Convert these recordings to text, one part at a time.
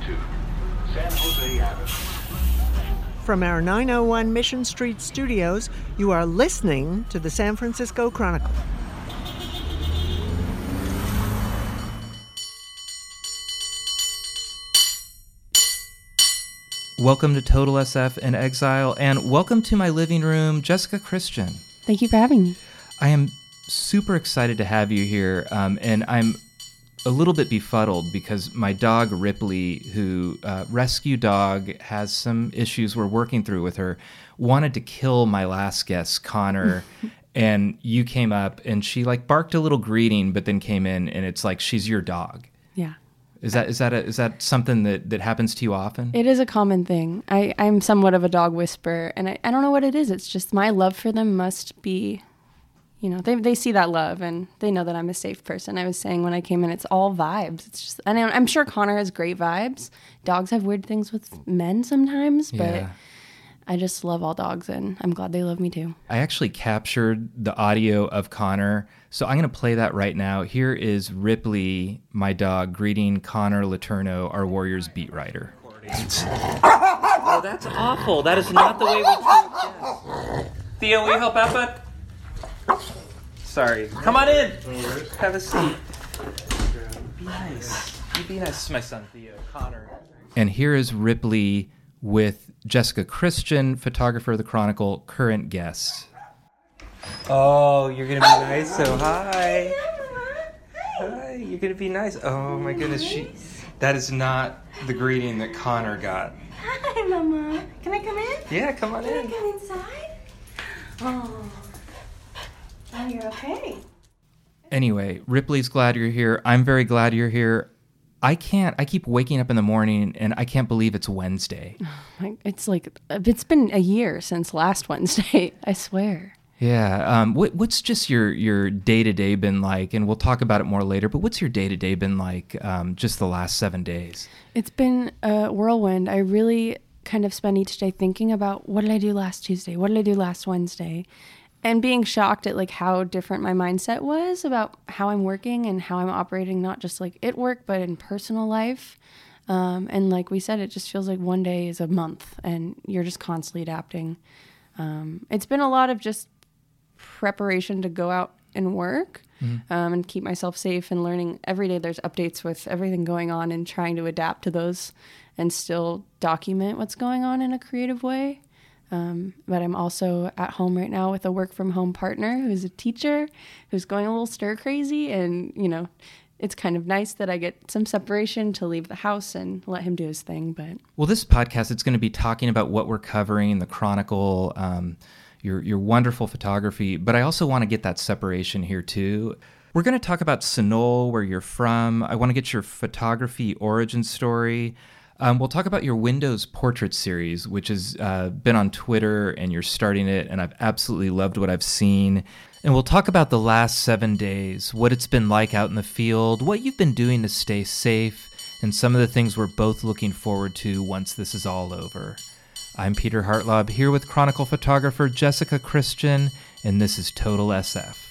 to San Jose Avenue. From our 901 Mission Street studios, you are listening to the San Francisco Chronicle. Welcome to Total SF in Exile, and welcome to my living room, Jessica Christian. Thank you for having me. I am super excited to have you here, um, and I'm a little bit befuddled because my dog Ripley, who uh, rescue dog, has some issues we're working through with her. Wanted to kill my last guest, Connor, and you came up and she like barked a little greeting, but then came in and it's like she's your dog. Yeah. Is that is that a, is that something that that happens to you often? It is a common thing. I, I'm somewhat of a dog whisperer, and I, I don't know what it is. It's just my love for them must be, you know, they, they see that love and they know that I'm a safe person. I was saying when I came in, it's all vibes. It's just, and I'm sure Connor has great vibes. Dogs have weird things with men sometimes, but Yeah. I just love all dogs, and I'm glad they love me too. I actually captured the audio of Connor, so I'm going to play that right now. Here is Ripley, my dog, greeting Connor Letourneau, our Warriors beat writer. Oh, that's awful. That is not the way we treat guests. Theo, will you help out, bud? Sorry. Come on in. Have a seat. Be nice. You be nice. This is my son, Theo. Connor. And here is Ripley with Jessica Christian, photographer of the Chronicle, current guest. Oh, you're gonna be nice. So hi. Hi. Hi, you're gonna be nice. Oh my goodness. She. That is not the greeting that Connor got. Hi, Mama. Can I come in? Yeah, come on in. Can I come inside? Oh. Oh, you're okay. Anyway, Ripley's glad you're here. I'm very glad you're here. I can't, I keep waking up in the morning and I can't believe it's Wednesday. It's like, it's been a year since last Wednesday, I swear. Yeah. Um, what, what's just your your day to day been like? And we'll talk about it more later. But what's your day to day been like? Um, just the last seven days. It's been a whirlwind. I really kind of spend each day thinking about what did I do last Tuesday? What did I do last Wednesday? And being shocked at like how different my mindset was about how I'm working and how I'm operating, not just like at work, but in personal life. Um, and like we said, it just feels like one day is a month and you're just constantly adapting. Um, it's been a lot of just preparation to go out and work um, and keep myself safe and learning every day there's updates with everything going on and trying to adapt to those and still document what's going on in a creative way um, but i'm also at home right now with a work from home partner who's a teacher who's going a little stir crazy and you know it's kind of nice that i get some separation to leave the house and let him do his thing but Well, this podcast it's going to be talking about what we're covering, the Chronicle, um, your your wonderful photography. But I also want to get that separation here too. We're going to talk about Sunol, where you're from. I want to get your photography origin story. Um, we'll talk about your Windows portrait series, which has uh, been on Twitter, and you're starting it, and I've absolutely loved what I've seen. And we'll talk about the last seven days, what it's been like out in the field, what you've been doing to stay safe, and some of the things we're both looking forward to once this is all over. I'm Peter Hartlaub here with Chronicle photographer Jessica Christian, and this is Total SF.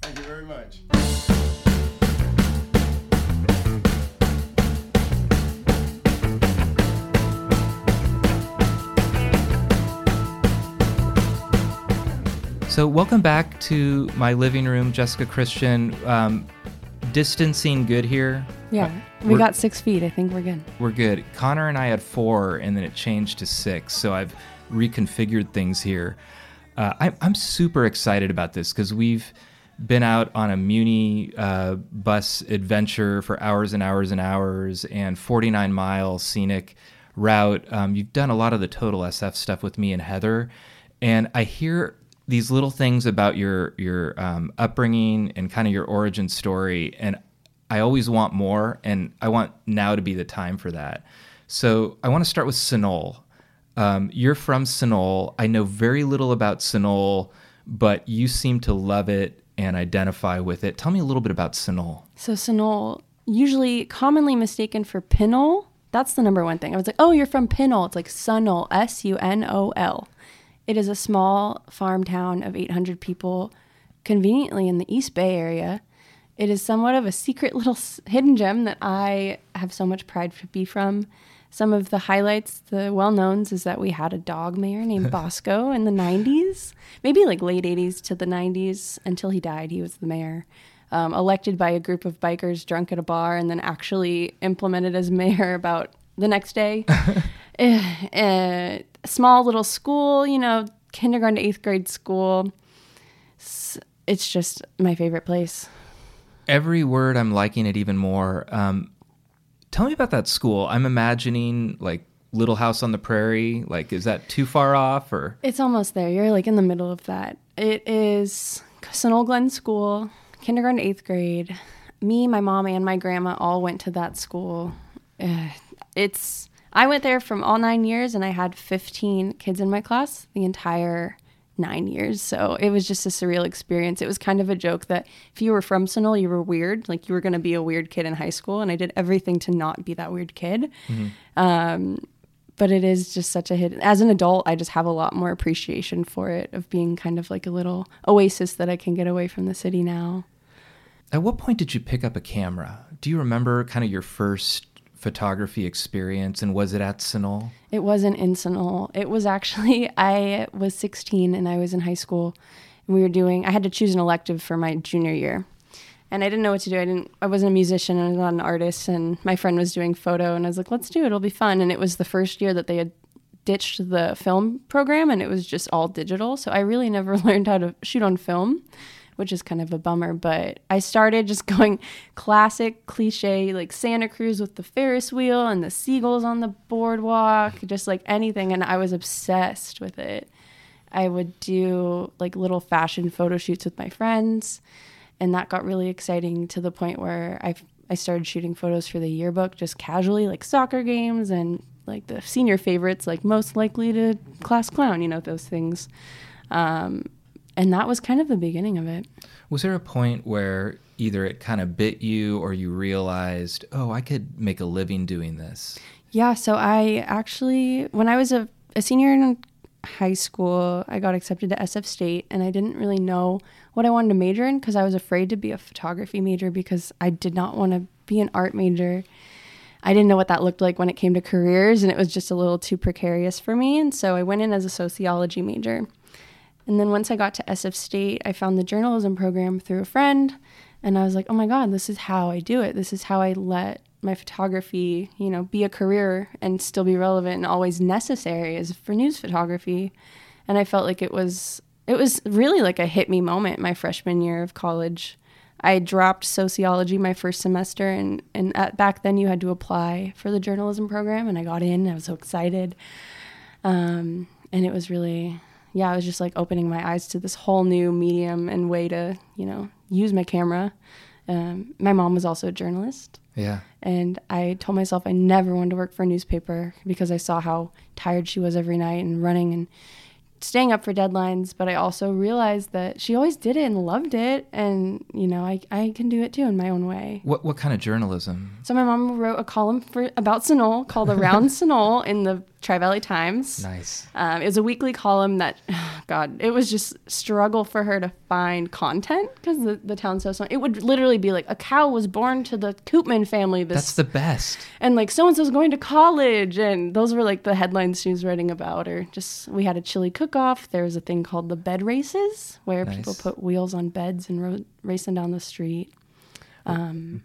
Thank you very much. So, welcome back to my living room, Jessica Christian. Um, distancing good here. yeah we we're- got six feet i think we're good We're good. Connor and I had four, and then it changed to six. So I've reconfigured things here. Uh, I, I'm super excited about this because we've been out on a Muni uh, bus adventure for hours and hours and hours, and 49 mile scenic route. Um, you've done a lot of the total SF stuff with me and Heather, and I hear these little things about your your um, upbringing and kind of your origin story, and I always want more, and I want now to be the time for that. So I want to start with Sunol. Um, you're from Sunol. I know very little about Sunol, but you seem to love it and identify with it. Tell me a little bit about Sunol. So Sunol, usually commonly mistaken for Pinole. That's the number one thing. I was like, oh, you're from Pinole. It's like Sunol, S U N O L. It is a small farm town of 800 people, conveniently in the East Bay area. it is somewhat of a secret little hidden gem that I have so much pride to be from. Some of the highlights, the well knowns, is that we had a dog mayor named Bosco in the 90s, maybe like late 80s to the 90s. Until he died, he was the mayor. Um, elected by a group of bikers drunk at a bar and then actually implemented as mayor about the next day. Eh, small little school, you know, kindergarten to eighth grade school. It's just my favorite place. Every word, I'm liking it even more. Um, tell me about that school. I'm imagining like Little House on the Prairie. Like, is that too far off or? It's almost there. You're like in the middle of that. It is Sunol Glen School, kindergarten to eighth grade. Me, my mom, and my grandma all went to that school. Eh, It's I went there from all nine years, and I had 15 kids in my class the entire nine years. So it was just a surreal experience. It was kind of a joke that if you were from Sunol, you were weird. Like you were going to be a weird kid in high school, and I did everything to not be that weird kid mm-hmm. um, but it is just such a hit. As an adult, I just have a lot more appreciation for it of being kind of like a little oasis that I can get away from the city now. At what point did you pick up a camera? Do you remember kind of your first photography experience, and was it at Sunol? It wasn't in Sunol. It was actually I was 16 and I was in high school, and we were doing. I had to choose an elective for my junior year, and I didn't know what to do. I didn't. I wasn't a musician. And I was not an artist, and my friend was doing photo, and I was like, "Let's do it. It'll be fun." And it was the first year that they had ditched the film program, and it was just all digital. So I really never learned how to shoot on film. Which is kind of a bummer, but I started just going classic cliche like Santa Cruz with the Ferris wheel and the seagulls on the boardwalk, just like anything. And I was obsessed with it. I would do like little fashion photo shoots with my friends, and that got really exciting to the point where I I started shooting photos for the yearbook just casually, like soccer games and like the senior favorites, like most likely to class clown, you know those things. Um, and that was kind of the beginning of it. Was there a point where either it kind of bit you or you realized, oh, I could make a living doing this? Yeah, so I actually, when I was a, a senior in high school, I got accepted to SF State, and I didn't really know what I wanted to major in because I was afraid to be a photography major because I did not want to be an art major. I didn't know what that looked like when it came to careers, and it was just a little too precarious for me. And so I went in as a sociology major. And then once I got to SF State, I found the journalism program through a friend. And I was like, oh my God, this is how I do it. This is how I let my photography, you know, be a career and still be relevant and always necessary is for news photography. And I felt like it was it was really like a hit me moment my freshman year of college. I dropped sociology my first semester and and at, back then you had to apply for the journalism program and I got in. I was so excited. Um, and it was really yeah, I was just like opening my eyes to this whole new medium and way to, you know, use my camera. Um, my mom was also a journalist. Yeah. And I told myself I never wanted to work for a newspaper because I saw how tired she was every night and running and staying up for deadlines. But I also realized that she always did it and loved it. And, you know, I, I can do it too in my own way. What what kind of journalism? So my mom wrote a column for about Sunol called Around Sunol in the Tri Valley Times. Nice. Um, it was a weekly column that, God, it was just struggle for her to find content because the, the town's so small. It would literally be like a cow was born to the Koopman family this That's the best. and like so and so's going to college and those were like the headlines she was writing about or just we had a chili cook off there was a thing called the bed races where people put wheels on beds and ro- racing down the street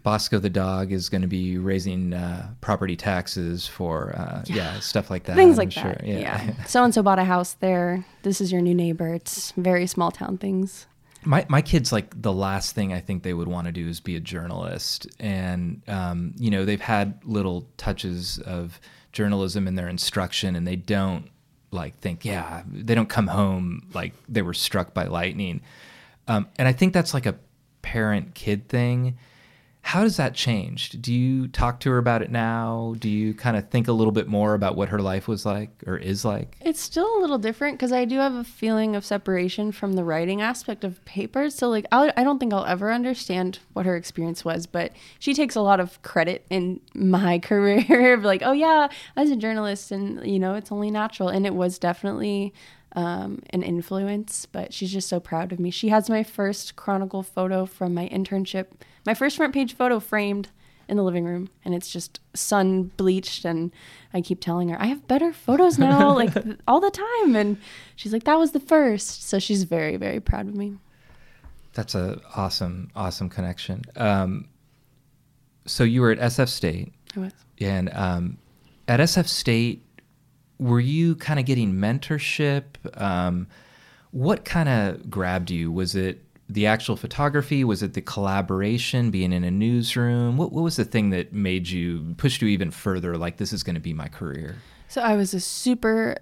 Bosco the dog is going to be raising uh, property taxes for uh, yeah. stuff like that. things I'm like sure. that yeah so and so bought a house there this is your new neighbor it's very small town things my my kids like the last thing I think they would want to do is be a journalist, and um, you know they've had little touches of journalism in their instruction, and they don't like think yeah they don't come home like they were struck by lightning, um, and I think that's like a parent kid thing. How does that change? Do you talk to her about it now? Do you kind of think a little bit more about what her life was like or is like? It's still a little different because I do have a feeling of separation from the writing aspect of paper. So, like, I'll, I don't think I'll ever understand what her experience was, but she takes a lot of credit in my career of like, oh, yeah, I was a journalist and, you know, it's only natural. And it was definitely um, an influence, but she's just so proud of me. She has my first Chronicle photo from my internship, my first front page photo framed in the living room, and it's just sun bleached. And I keep telling her, I have better photos now, like all the time. And she's like, that was the first. So she's very, very proud of me. That's a awesome, awesome connection. Um, so you were at SF State, I was. and um, at SF State, were you kind of getting mentorship? Um, what kind of grabbed you? Was it the actual photography? Was it the collaboration, being in a newsroom? What, what was the thing that made you pushed you even further? Like this is going to be my career. So I was a super,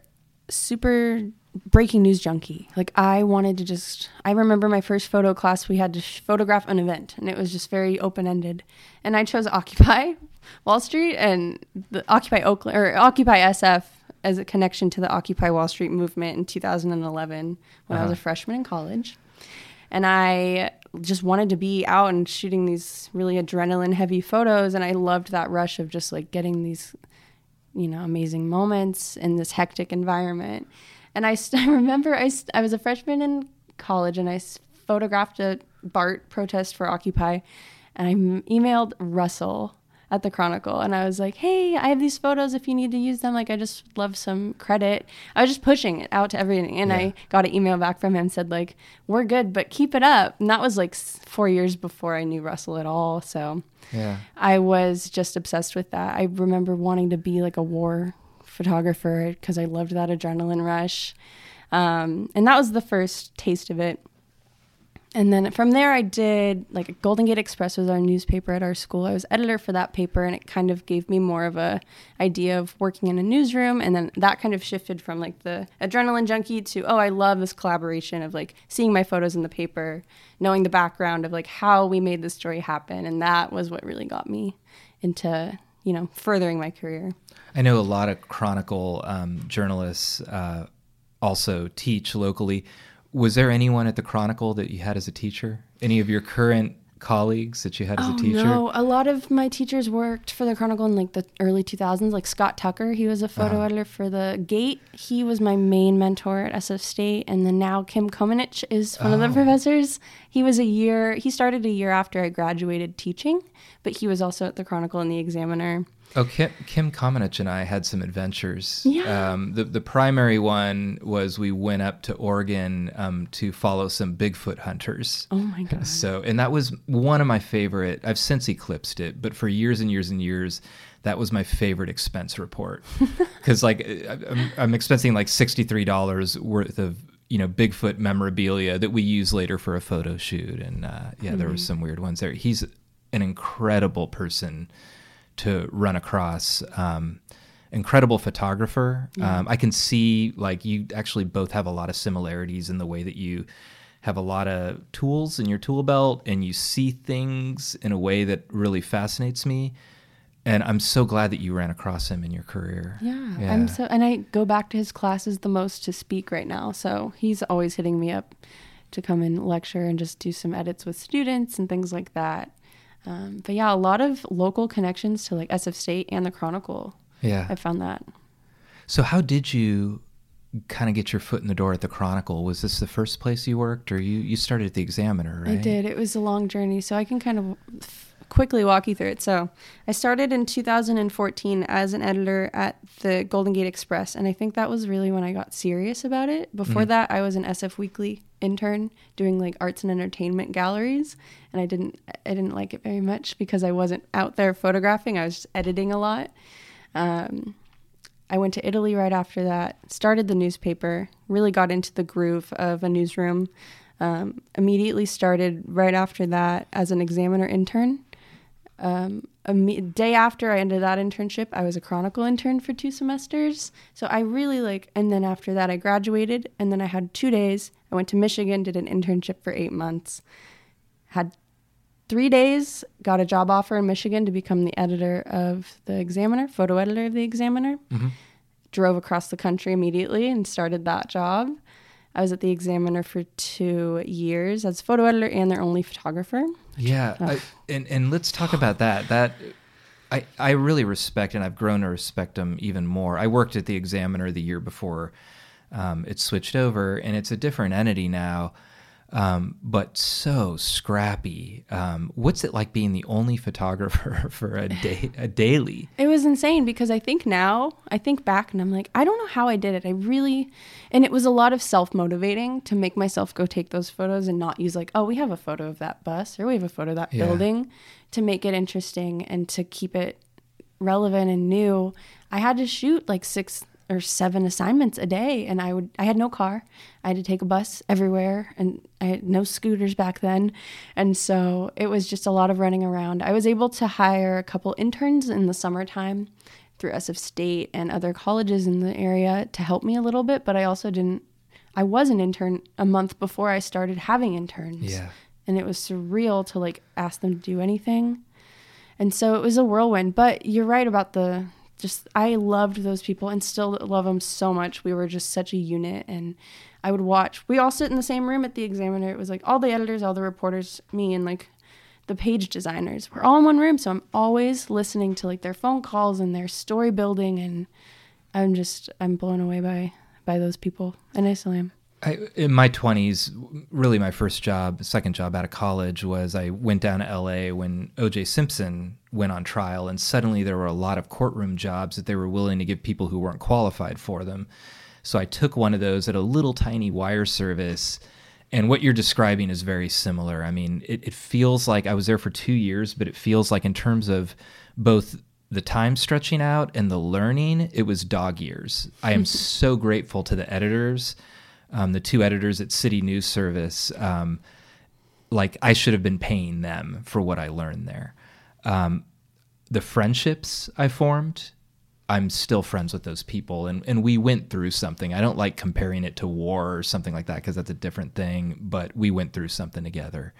super breaking news junkie. Like I wanted to just. I remember my first photo class. We had to sh- photograph an event, and it was just very open ended. And I chose Occupy Wall Street and the Occupy Oakland or Occupy SF as a connection to the Occupy Wall Street movement in 2011 when I was a uh-huh. freshman in college. And I just wanted to be out and shooting these really adrenaline heavy photos. And I loved that rush of just like getting these you know, amazing moments in this hectic environment. And I, st- I remember I, st- I was a freshman in college and I s- photographed a BART protest for Occupy. And I m- emailed Russell at the Chronicle and I was like, hey, I have these photos if you need to use them. Like, I just love some credit. I was just pushing it out to everything. And I got an email back from him said, like, we're good, but keep it up. And that was like four years before I knew Russell at all. So. Yeah. I was just obsessed with that. I remember wanting to be like a war photographer because I loved that adrenaline rush. Um, and that was the first taste of it. And then from there, I did like Golden Gate Express was our newspaper at our school. I was editor for that paper, and it kind of gave me more of a idea of working in a newsroom. And then that kind of shifted from like the adrenaline junkie to oh, I love this collaboration of like seeing my photos in the paper, knowing the background of like how we made this story happen, and that was what really got me into you know furthering my career. I know a lot of Chronicle um, journalists uh, also teach locally. Was there anyone at the Chronicle that you had as a teacher? Any of your current colleagues that you had as Oh a teacher? no! A lot of my teachers worked for the Chronicle in like the early 2000s. Like Scott Tucker, he was a photo Uh-huh. editor for the Gate. He was my main mentor at SF State, and then now Kim Komenich is one of Oh. the professors. He was a year. He started a year after I graduated teaching, but he was also at the Chronicle and the Examiner. Oh, Kim, Kim Komenich and I had some adventures. Yeah. Um, the the primary one was we went up to Oregon um, to follow some Bigfoot hunters. Oh my god! So, and that was one of my favorite. I've since eclipsed it, but for years and years and years, that was my favorite expense report. Because like I'm, I'm expensing like sixty three dollars worth of you know Bigfoot memorabilia that we use later for a photo shoot, and uh, yeah, there were some weird ones there. He's an incredible person to run across. Um, incredible photographer. Um, I can see like you actually both have a lot of similarities in the way that you have a lot of tools in your tool belt and you see things in a way that really fascinates me. And I'm so glad that you ran across him in your career. Yeah, I'm so, and I go back to his classes the most to speak right now. So he's always hitting me up to come and lecture and just do some edits with students and things like that. Um, but yeah, a lot of local connections to like SF State and the Chronicle. yeah. I found that. So how did you kind of get your foot in the door at the Chronicle? Was this the first place you worked, or you you started at the Examiner? Right. I did. It was a long journey, so I can kind of f- quickly walk you through it. So, I started in 2014 as an editor at the Golden Gate Express, and I think that was really when I got serious about it. Before that, I was an SF Weekly intern doing like arts and entertainment galleries, and I didn't I didn't like it very much because I wasn't out there photographing. I was just editing a lot. Um, I went to Italy right after that, started the newspaper, really got into the groove of a newsroom. Um, immediately started right after that as an examiner intern. Um, a imme- day after I ended that internship, I was a Chronicle intern for two semesters. So I really like, and then after that, I graduated, and then I had two days. I went to Michigan, did an internship for eight months, had three days, got a job offer in Michigan to become the editor of the Examiner, photo editor of the Examiner. Mm-hmm. Drove across the country immediately and started that job. I was at the Examiner for two years as photo editor and their only photographer. Yeah, I, and and let's talk about that. That I I really respect, and I've grown to respect them even more. I worked at the Examiner the year before Um, it's switched over, and it's a different entity now, um, but so scrappy. Um, what's it like being the only photographer for a day, a daily? It was insane because I think now, I think back and I'm like, I don't know how I did it. I really, and it was a lot of self motivating to make myself go take those photos and not use like, oh, we have a photo of that bus or we have a photo of that Yeah. building to make it interesting and to keep it relevant and new. I had to shoot like six or seven assignments a day and I would I had no car. I had to take a bus everywhere and I had no scooters back then. And so it was just a lot of running around. I was able to hire a couple interns in the summertime through SF State and other colleges in the area to help me a little bit, but I also didn't I was an intern a month before I started having interns. Yeah. And it was surreal to like ask them to do anything. And so it was a whirlwind. But you're right about the just, I loved those people and still love them so much. We were just such a unit. And I would watch, we all sit in the same room at the examiner. It was like all the editors, all the reporters, me, and like the page designers. We're all in one room. So I'm always listening to like their phone calls and their story building. And I'm just, I'm blown away by, by those people. And I still am. I, in my 20s, really my first job, second job out of college was I went down to LA when OJ Simpson went on trial, and suddenly there were a lot of courtroom jobs that they were willing to give people who weren't qualified for them. So I took one of those at a little tiny wire service. And what you're describing is very similar. I mean, it, it feels like I was there for two years, but it feels like, in terms of both the time stretching out and the learning, it was dog years. I am so grateful to the editors um, the two editors at City News Service, um, like I should have been paying them for what I learned there. Um, the friendships I formed, I'm still friends with those people, and and we went through something. I don't like comparing it to war or something like that because that's a different thing. But we went through something together,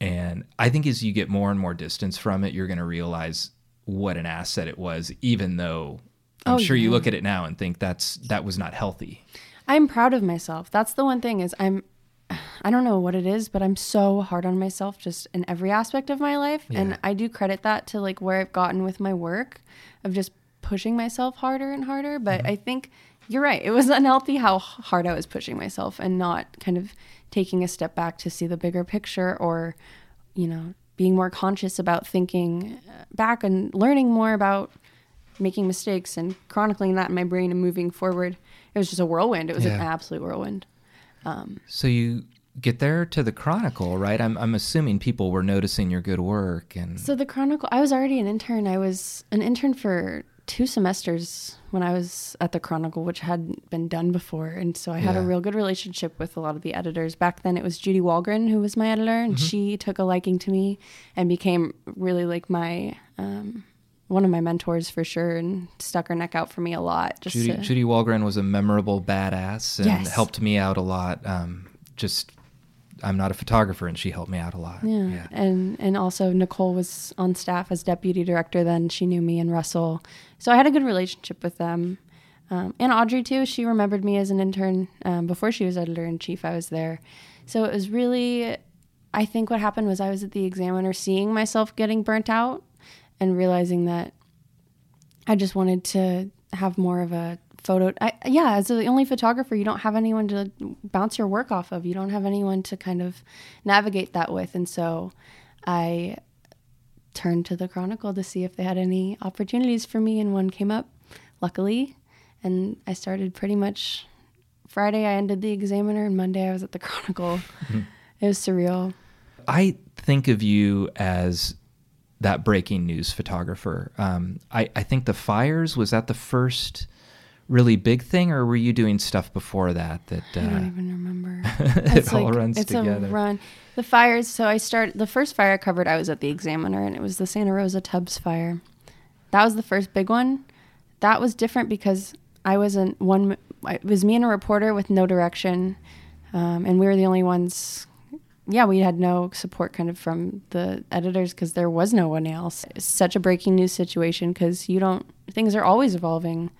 and I think as you get more and more distance from it, you're going to realize what an asset it was, even though. I'm Oh, sure you look at it now and think that's that was not healthy. I'm proud of myself. That's the one thing is I'm I don't know what it is, but I'm so hard on myself just in every aspect of my life. Yeah. And I do credit that to like where I've gotten with my work of just pushing myself harder and harder. But I think you're right. It was unhealthy how hard I was pushing myself and not kind of taking a step back to see the bigger picture or, you know, being more conscious about thinking uh, back and learning more about making mistakes and chronicling that in my brain and moving forward. It was just a whirlwind. It was an absolute whirlwind. So you get there to the Chronicle, right? I'm I'm assuming people were noticing your good work and So the Chronicle, I was already an intern. I was an intern for two semesters when I was at the Chronicle, which hadn't been done before. And so I had a real good relationship with a lot of the editors. Back then it was Judy Walgren who was my editor, and she took a liking to me and became really like my um, one of my mentors for sure and stuck her neck out for me a lot. Just Judy, to, Judy Walgren was a memorable badass and Yes. helped me out a lot. Um, just I'm not a photographer and she helped me out a lot. Yeah. And and also Nicole was on staff as deputy director then. She knew me and Russell. So I had a good relationship with them. Um, and Audrey too. She remembered me as an intern um, before she was editor in chief. I was there. So it was really I think what happened was I was at the examiner seeing myself getting burnt out and realizing that I just wanted to have more of a photo. I, yeah, as the only photographer, you don't have anyone to bounce your work off of. You don't have anyone to kind of navigate that with. And so I turned to the Chronicle to see if they had any opportunities for me, and one came up, luckily. And I started pretty much Friday, I ended the Examiner, and Monday, I was at the Chronicle. it was surreal. I think of you as that breaking news photographer. Um, I, I think the fires was that the first really big thing, or were you doing stuff before that? That I don't uh, even remember. it all runs it's together. a run. The fires. So I started the first fire I covered. I was at the Examiner, and it was the Santa Rosa Tubbs fire. That was the first big one. That was different because I wasn't one. It was me and a reporter with no direction, um, and we were the only ones. Yeah, we had no support kind of from the editors because there was no one else. It's such a breaking news situation because you don't. Things are always evolving.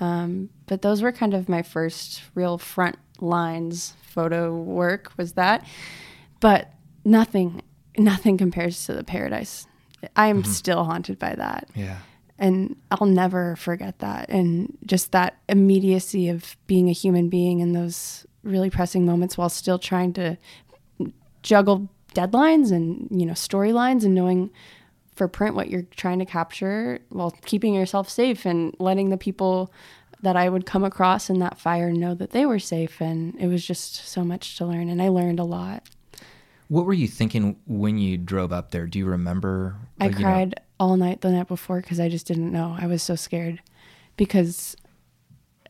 Um, but those were kind of my first real front lines photo work was that. But nothing, nothing compares to the paradise. I am still haunted by that. yeah. And I'll never forget that. And just that immediacy of being a human being in those really pressing moments while still trying to juggle deadlines and, you know, storylines and knowing for print what you're trying to capture while keeping yourself safe and letting the people that I would come across in that fire know that they were safe. And it was just so much to learn. And I learned a lot. What were you thinking when you drove up there? Do you remember? I you know- cried all night the night before because I just didn't know. I was so scared because,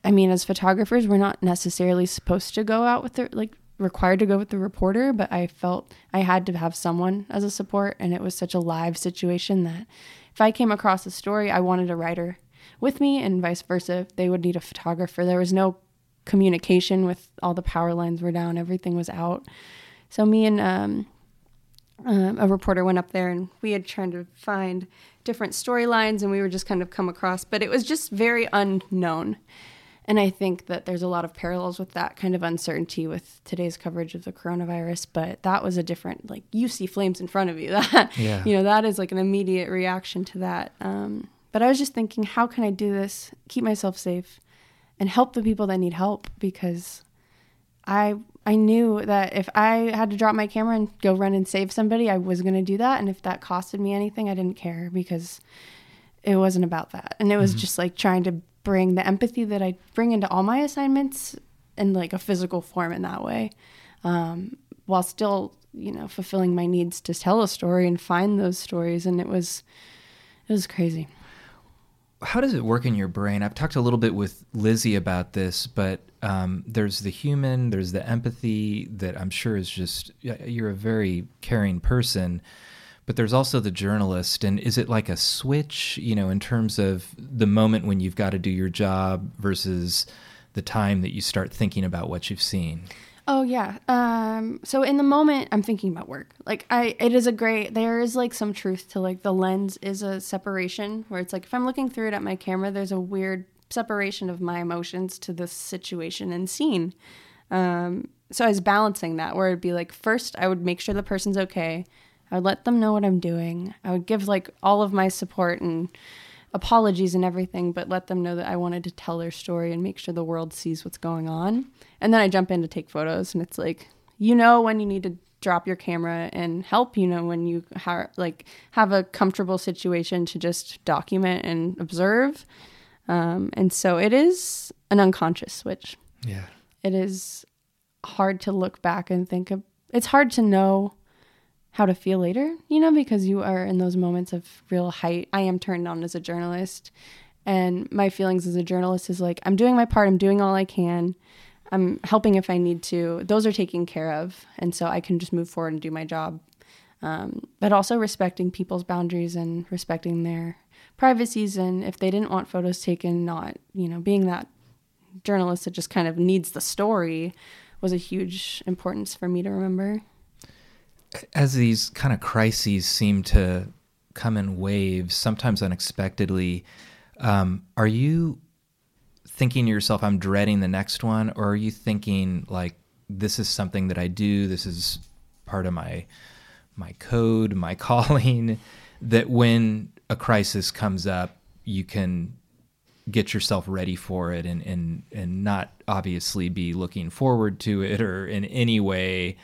I mean, as photographers, we're not necessarily supposed to go out with the like required to go with the reporter, but I felt I had to have someone as a support, and it was such a live situation that if I came across a story, I wanted a writer with me, and vice versa. They would need a photographer. There was no communication with all the power lines were down, everything was out. So me and um, um, a reporter went up there and we had tried to find different storylines and we were just kind of come across, but it was just very unknown. And I think that there's a lot of parallels with that kind of uncertainty with today's coverage of the coronavirus. But that was a different, like you see flames in front of you. That Yeah. you know that is like an immediate reaction to that. Um, but I was just thinking, how can I do this, keep myself safe, and help the people that need help? Because I I knew that if I had to drop my camera and go run and save somebody, I was going to do that. And if that costed me anything, I didn't care because it wasn't about that. And it was just like trying to bring the empathy that I bring into all my assignments in like a physical form in that way, um, while still you know fulfilling my needs to tell a story and find those stories. And it was it was crazy. how does it work in your brain? I've talked a little bit with Lizzie about this, but um, there's the human, there's the empathy that I'm sure is just you're a very caring person, but there's also the journalist. And is it like a switch, you know, in terms of the moment when you've got to do your job versus the time that you start thinking about what you've seen? Oh yeah. Um so in the moment I'm thinking about work. Like I it is a great there is like some truth to like the lens is a separation where it's like if I'm looking through it at my camera there's a weird separation of my emotions to the situation and scene. Um so I was balancing that where it'd be like first I would make sure the person's okay. I would let them know what I'm doing. I would give like all of my support and apologies and everything, but let them know that I wanted to tell their story and make sure the world sees what's going on. And then I jump in to take photos, and it's like, you know, when you need to drop your camera and help, you know, when you ha- like have a comfortable situation to just document and observe. Um, and so it is an unconscious switch. Yeah. It is hard to look back and think of. It's hard to know how to feel later, you know, because you are in those moments of real height. I am turned on as a journalist, and my feelings as a journalist is like, I'm doing my part, I'm doing all I can, I'm helping if I need to. Those are taken care of, and so I can just move forward and do my job. Um, but also respecting people's boundaries and respecting their privacies, and if they didn't want photos taken, not, you know, being that journalist that just kind of needs the story was a huge importance for me to remember. As these kind of crises seem to come in waves, sometimes unexpectedly, um, are you thinking to yourself, I'm dreading the next one? Or are you thinking, like, this is something that I do, this is part of my my code, my calling, that when a crisis comes up, you can get yourself ready for it and, and, and not obviously be looking forward to it or in any way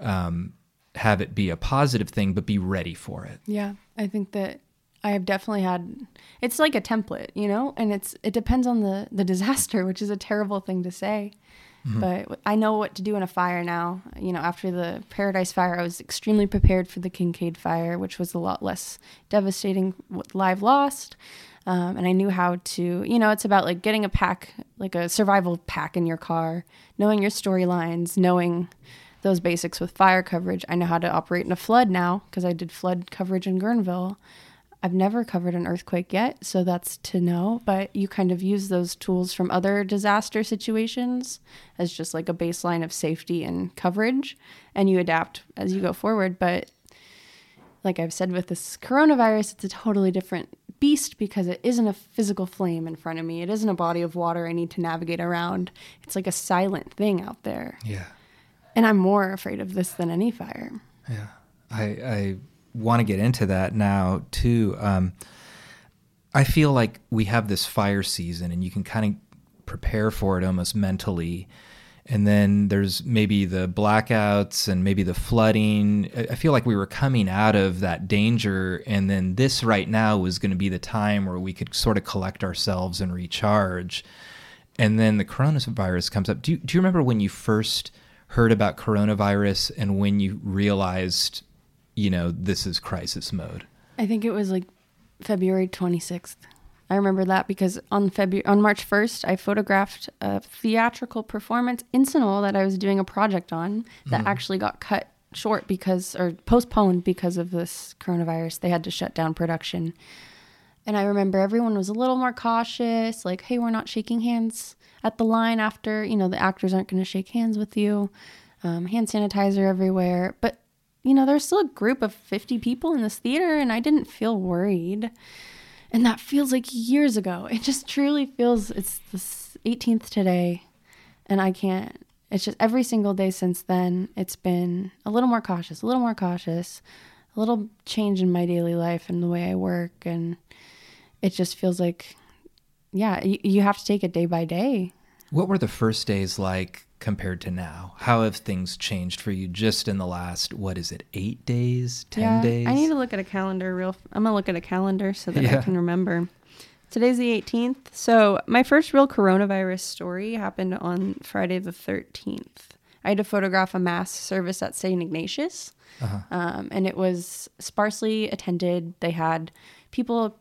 um, have it be a positive thing, but be ready for it. Yeah, I think that I have definitely had. It's like a template, you know, and it's it depends on the the disaster, which is a terrible thing to say. But I know what to do in a fire now. You know, after the Paradise Fire, I was extremely prepared for the Kincade Fire, which was a lot less devastating with live lost. Um, and I knew how to, you know, it's about like getting a pack, like a survival pack in your car, knowing your storylines, knowing those basics with fire coverage. I know how to operate in a flood now because I did flood coverage in Guerneville. I've never covered an earthquake yet, so that's to know. But you kind of use those tools from other disaster situations as just like a baseline of safety and coverage, and you adapt as you go forward. But like I've said with this coronavirus, it's a totally different beast because it isn't a physical flame in front of me. It isn't a body of water I need to navigate around. It's like a silent thing out there. Yeah. And I'm more afraid of this than any fire. Yeah, I, I want to get into that now too. Um, I feel like we have this fire season and you can kind of prepare for it almost mentally. And then there's maybe the blackouts and maybe the flooding. I feel like we were coming out of that danger. And then this right now was going to be the time where we could sort of collect ourselves and recharge. And then the coronavirus comes up. Do you, do you remember when you first heard about coronavirus and when you realized, you know, this is crisis mode? I think it was like February 26th. I remember that because on February on March 1st, I photographed a theatrical performance in Sunol that I was doing a project on that mm-hmm. actually got cut short because or postponed because of this coronavirus. They had to shut down production. And I remember everyone was a little more cautious, like, hey, we're not shaking hands at the line after, you know, the actors aren't going to shake hands with you. Um, hand sanitizer everywhere. But, you know, there's still a group of 50 people in this theater, and I didn't feel worried. And that feels like years ago. It just truly feels it's the 18th today, and I can't. It's just every single day since then, it's been a little more cautious, a little more cautious, a little change in my daily life and the way I work. And it just feels like, yeah, you, you have to take it day by day. What were the first days like compared to now? How have things changed for you just in the last, what is it, eight days, 10 yeah, days? I need to look at a calendar real. I'm gonna look at a calendar so that I can remember. Today's the 18th. So my first real coronavirus story happened on Friday the 13th. I had to photograph a mass service at St. Ignatius, um, and it was sparsely attended. They had people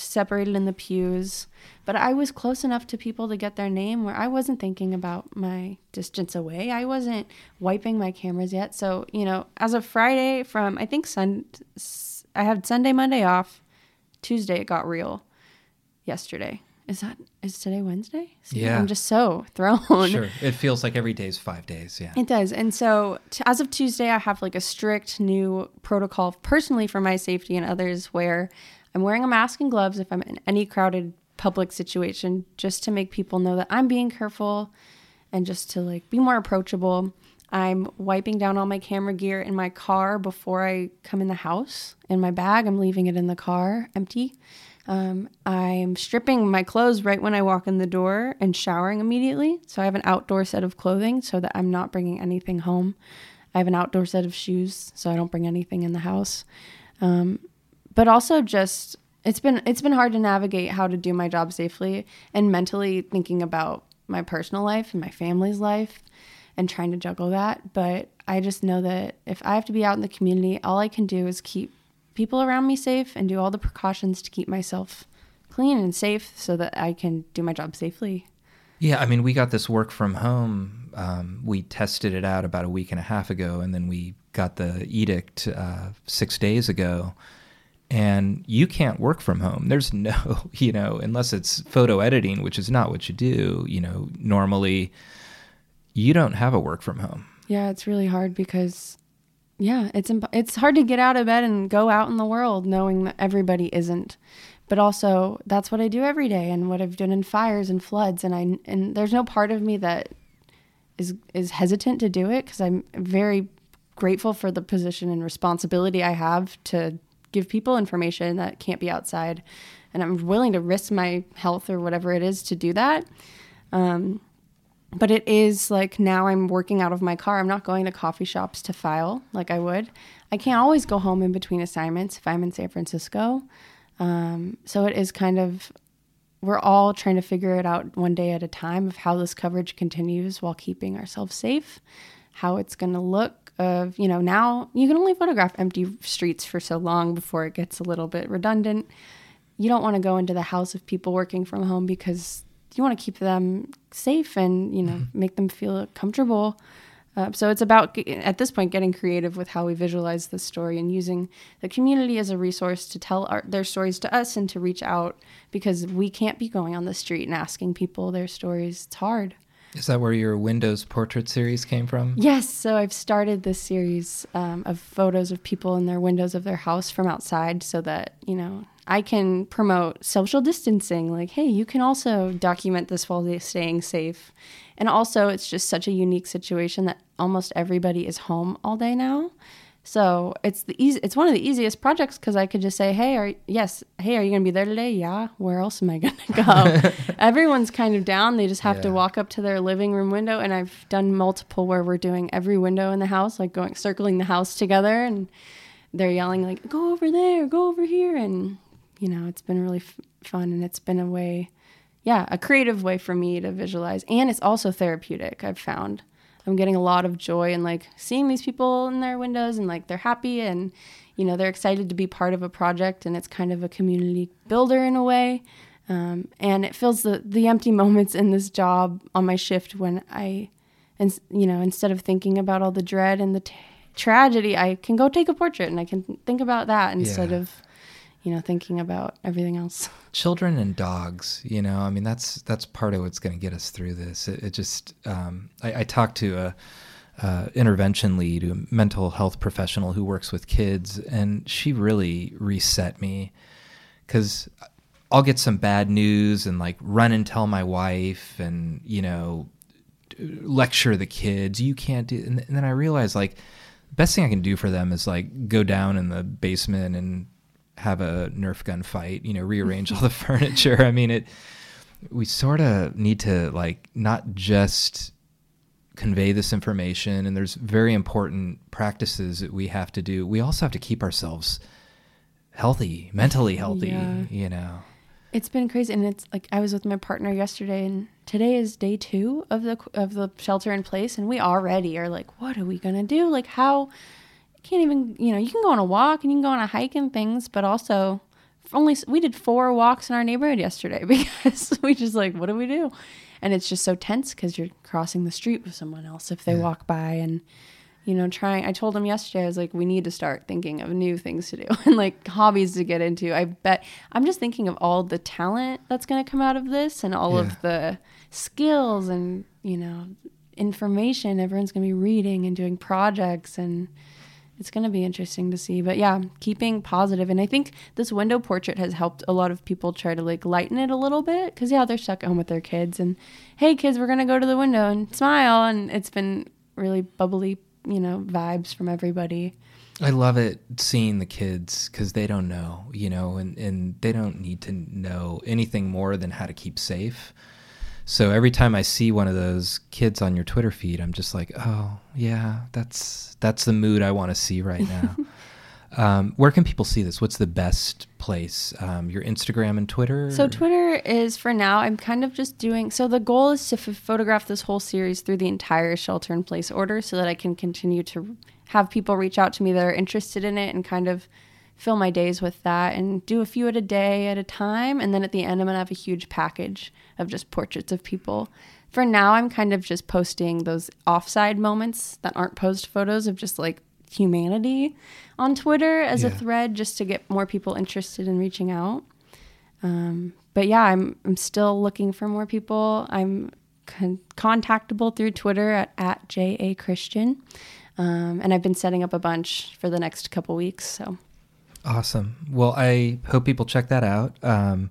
separated in the pews, but I was close enough to people to get their name where I wasn't thinking about my distance away. I wasn't wiping my cameras yet. So, you know, as of Friday from I think Sun I had Sunday, Monday off. Tuesday it got real. Yesterday. Is that is today Wednesday? See, Yeah. I'm just so thrown. Sure. It feels like every day is five days. Yeah. It does. And so, t- as of Tuesday, I have like a strict new protocol personally for my safety and others where I'm wearing a mask and gloves if I'm in any crowded public situation just to make people know that I'm being careful and just to like be more approachable. I'm wiping down all my camera gear in my car before I come in the house. In my bag, I'm leaving it in the car empty. Um, I'm stripping my clothes right when I walk in the door and showering immediately. So I have an outdoor set of clothing so that I'm not bringing anything home. I have an outdoor set of shoes so I don't bring anything in the house. Um, but also just it's been it's been hard to navigate how to do my job safely and mentally thinking about my personal life and my family's life and trying to juggle that. But I just know that if I have to be out in the community, all I can do is keep people around me safe and do all the precautions to keep myself clean and safe so that I can do my job safely. Yeah, I mean, we got this work from home. Um, we tested it out about a week and a half ago, and then we got the edict uh, six days ago. And you can't work from home. There's no, you know, unless it's photo editing, which is not what you do. You know, normally you don't have a work from home. Yeah, it's really hard because yeah, it's imp- it's hard to get out of bed and go out in the world knowing that everybody isn't. But also, that's what I do every day and what I've done in fires and floods and I and there's no part of me that is is hesitant to do it because I'm very grateful for the position and responsibility I have to give people information that can't be outside and I'm willing to risk my health or whatever it is to do that. Um, but it is like now I'm working out of my car. I'm not going to coffee shops to file like I would. I can't always go home in between assignments if I'm in San Francisco. Um, so it is kind of, we're all trying to figure it out one day at a time of how this coverage continues while keeping ourselves safe, how it's going to look. Of, you know, now you can only photograph empty streets for so long before it gets a little bit redundant. You don't want to go into the house of people working from home because you want to keep them safe and you know make them feel comfortable. Uh, so it's about at this point getting creative with how we visualize the story and using the community as a resource to tell our, their stories to us and to reach out because we can't be going on the street and asking people their stories. It's hard Is that where your Windows portrait series came from? Yes, so I've started this series um, of photos of people in their windows of their house from outside so that, you know, I can promote social distancing. Like, hey, you can also document this while staying safe. And also, it's just such a unique situation that almost everybody is home all day now. So it's the easy. It's one of the easiest projects because I could just say, "Hey, are yes, hey, are you gonna be there today? Yeah. Where else am I gonna go?" Everyone's kind of down. They just have to walk up to their living room window, and I've done multiple where we're doing every window in the house, like going circling the house together, and they're yelling like, "Go over there, go over here," and you know, it's been really f- fun, and it's been a way, yeah, a creative way for me to visualize, and it's also therapeutic. I've found. I'm getting a lot of joy in like seeing these people in their windows and like they're happy and you know they're excited to be part of a project and it's kind of a community builder in a way um, and it fills the the empty moments in this job on my shift when I and you know instead of thinking about all the dread and the t- tragedy I can go take a portrait and I can think about that instead Yeah. of you know thinking about everything else. Children and dogs you know i mean that's that's part of what's going to get us through this. It, it just um, I, I talked to a intervention lead a mental health professional who works with kids and she really reset me. Because i'll get some bad news and like run and tell my wife and you know lecture the kids you can't do and, and then i realized like the best thing i can do for them is like go down in the basement and have a nerf gun fight you know rearrange all the furniture i mean it we sort of need to like not just convey this information and there's very important practices that we have to do we also have to keep ourselves healthy mentally healthy Yeah. you know It's been crazy, and it's like I was with my partner yesterday, and today is day two of the of the shelter in place, and we already are like, what are we gonna do? Like, how can't even you know you can go on a walk and you can go on a hike and things, but also only we did four walks in our neighborhood yesterday because we just like what do we do? And it's just so tense because you're crossing the street with someone else if they walk by and you know, trying. I told him yesterday, I was like, we need to start thinking of new things to do and like hobbies to get into. I bet I'm just thinking of all the talent that's going to come out of this and all Yeah. of the skills and, you know, information everyone's going to be reading and doing projects and it's going to be interesting to see. But yeah, keeping positive. And I think this window portrait has helped a lot of people try to like lighten it a little bit because, yeah, they're stuck at home with their kids. And hey, kids, we're going to go to the window and smile. And it's been really bubbly, you know, vibes from everybody. I love it seeing the kids because they don't know, you know, and, and they don't need to know anything more than how to keep safe. So every time I see one of those kids on your Twitter feed, I'm just like, oh yeah, that's that's the mood I want to see right now. um, where can people see this? What's the best place? Um, your Instagram and Twitter? So Twitter is for now. I'm kind of just doing. So the goal is to f- photograph this whole series through the entire shelter in place order, so that I can continue to have people reach out to me that are interested in it and kind of fill my days with that and do a few at a day at a time. And then at the end, I'm gonna have a huge package of just portraits of people. For now, I'm kind of just posting those offside moments that aren't post photos of just like humanity on Twitter as a thread just to get more people interested in reaching out. Um, but yeah, I'm I'm still looking for more people. I'm con- contactable through Twitter at, at ja christian, um, and I've been setting up a bunch for the next couple weeks. So Awesome. Well, I hope people check that out. Um,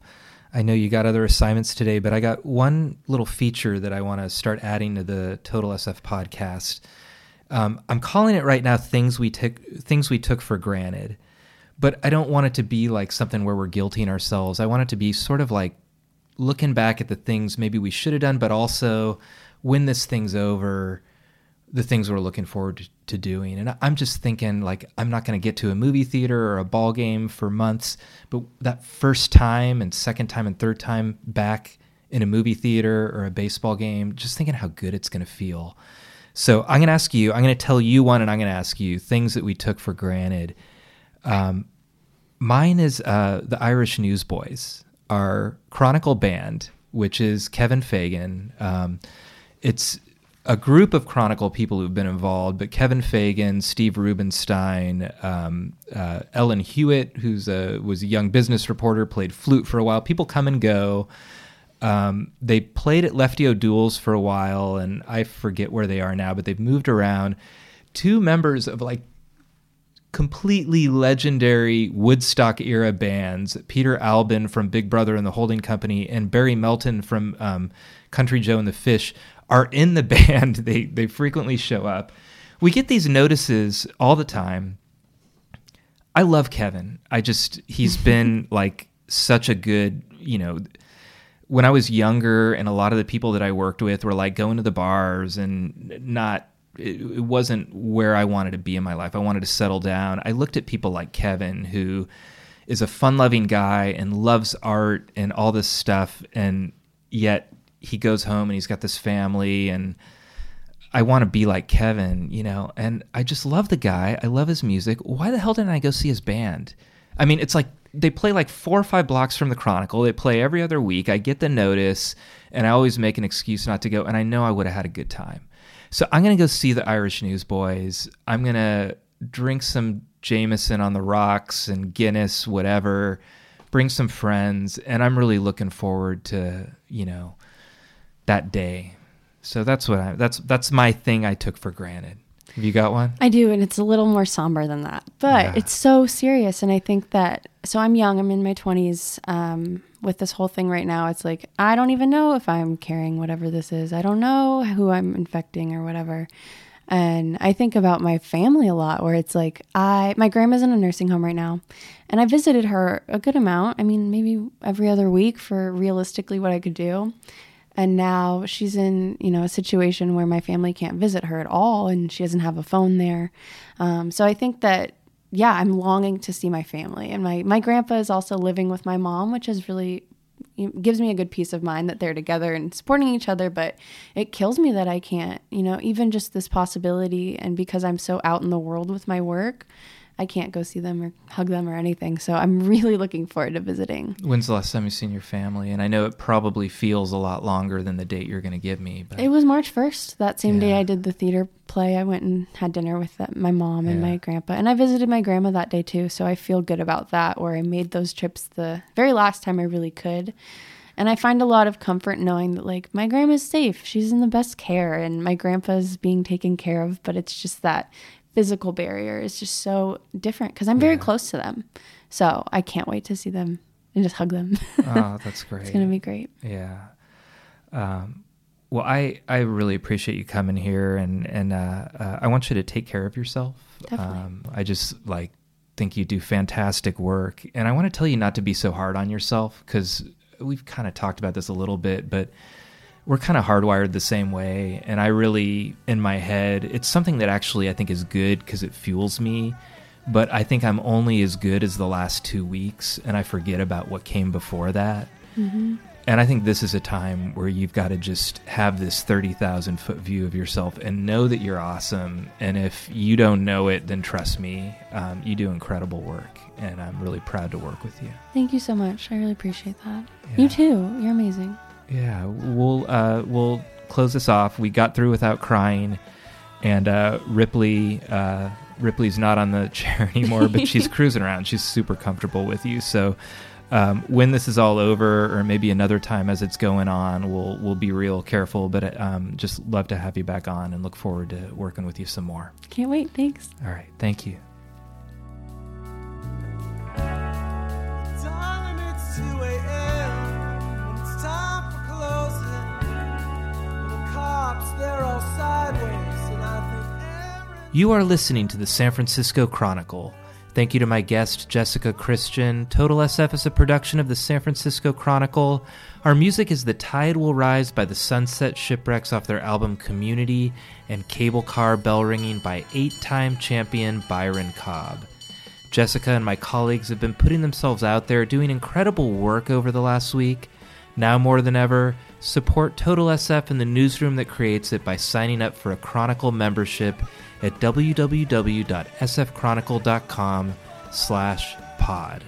I know you got other assignments today, but I got one little feature that I want to start adding to the Total SF podcast. Um, I'm calling it right now "Things We Took Things We Took for Granted," but I don't want it to be like something where we're guilting ourselves. I want it to be sort of like looking back at the things maybe we should have done, but also when this thing's over, the things we're looking forward to, doing. And I'm just thinking like I'm not going to get to a movie theater or a ball game for months, but that first time and second time and third time back in a movie theater or a baseball game, just thinking how good it's going to feel. So I'm going to ask you, I'm going to tell you one and I'm going to ask you things that we took for granted. Um, mine is uh, the Irish Newsboys, our Chronicle band, which is Kevin Fagan. Um, it's a group of Chronicle people who've been involved, but Kevin Fagan, Steve Rubenstein, um, uh, Ellen Hewitt, who's a was a young business reporter, played flute for a while. People come and go. Um, they played at Lefty O'Doul's for a while, and I forget where they are now, but they've moved around. Two members of like completely legendary Woodstock era bands, Peter Albin from Big Brother and the Holding Company and Barry Melton from um, Country Joe and the Fish, are in the band. They they frequently show up. We get these notices all the time I love Kevin. I just he's been like such a good, you know, when I was younger and a lot of the people that I worked with were like going to the bars and not it, it wasn't where I wanted to be in my life. I wanted to settle down. I looked at people like Kevin who is a fun-loving guy and loves art and all this stuff and yet he goes home and he's got this family and I want to be like Kevin, you know, and I just love the guy. I love his music. Why the hell didn't I go see his band? I mean, it's like they play like four or five blocks from the Chronicle. They play every other week. I get the notice, and I always make an excuse not to go. And I know I would have had a good time. So I'm gonna go see the Irish Newsboys. I'm gonna drink some Jameson on the rocks and Guinness, whatever. Bring some friends, and I'm really looking forward to you know that day. So that's what I that's that's my thing I took for granted. Have you got one? I do, and it's a little more somber than that, but Yeah. it's so serious. And I think that so I'm young. I'm in my 20s. Um, with this whole thing right now, it's like I don't even know if I'm carrying whatever this is. I don't know who I'm infecting or whatever. And I think about my family a lot, where it's like I my grandma's in a nursing home right now, and I visited her a good amount. I mean, maybe every other week for realistically what I could do and now she's in you know a situation where my family can't visit her at all and she doesn't have a phone there. Um, so i think that yeah i'm longing to see my family. And my my grandpa is also living with my mom which is really gives me a good peace of mind that they're together and supporting each other but it kills me that i can't you know even just this possibility. And because i'm so out in the world with my work i can't go see them or hug them or anything so i'm really looking forward to visiting When's the last time you've seen your family? And I know it probably feels a lot longer than the date you're going to give me, but It was March 1st. That same day I did the theater play. I went and had dinner with my mom and Yeah. my grandpa. And I visited my grandma that day too. So I feel good about that, where I made those trips the very last time I really could. And I find a lot of comfort knowing that, like, my grandma's safe. She's in the best care and my grandpa's being taken care of. But it's just that physical barrier is just so different because I'm very Yeah. close to them. So I can't wait to see them and just hug them. oh, that's great. it's going to be great. Yeah. Um, well, I, I really appreciate you coming here, and and uh, uh, I want you to take care of yourself. Definitely. Um, I just like think you do fantastic work, and I want to tell you not to be so hard on yourself because we've kind of talked about this a little bit, but we're kind of hardwired the same way. And I really, in my head, it's something that actually I think is good because it fuels me. But I think I'm only as good as the last two weeks, and I forget about what came before that. And I think this is a time where you've got to just have this 30,000 foot view of yourself and know that you're awesome. And if you don't know it, then trust me, um, you do incredible work. And I'm really proud to work with you. Thank you so much. I really appreciate that. Yeah. You too. You're amazing. Yeah, we'll uh, we'll close this off. We got through without crying, and uh, Ripley uh, Ripley's not on the chair anymore, but she's cruising around. She's super comfortable with you. So um, when this is all over, or maybe another time as it's going on, we'll we'll be real careful. But um, just love to have you back on, and look forward to working with you some more. Can't wait. Thanks. All right, thank you. You are listening to the San Francisco Chronicle. Thank you to my guest, Jessica Christian. Total SF is a production of the San Francisco Chronicle. Our music is The Tide Will Rise by the Sunset Shipwrecks off their album Community, and Cable Car Bell Ringing by eight time champion Byron Cobb. Jessica and my colleagues have been putting themselves out there doing incredible work over the last week. Now more than ever, support Total SF and the newsroom that creates it by signing up for a Chronicle membership at www.sfchronicle.com slash pod.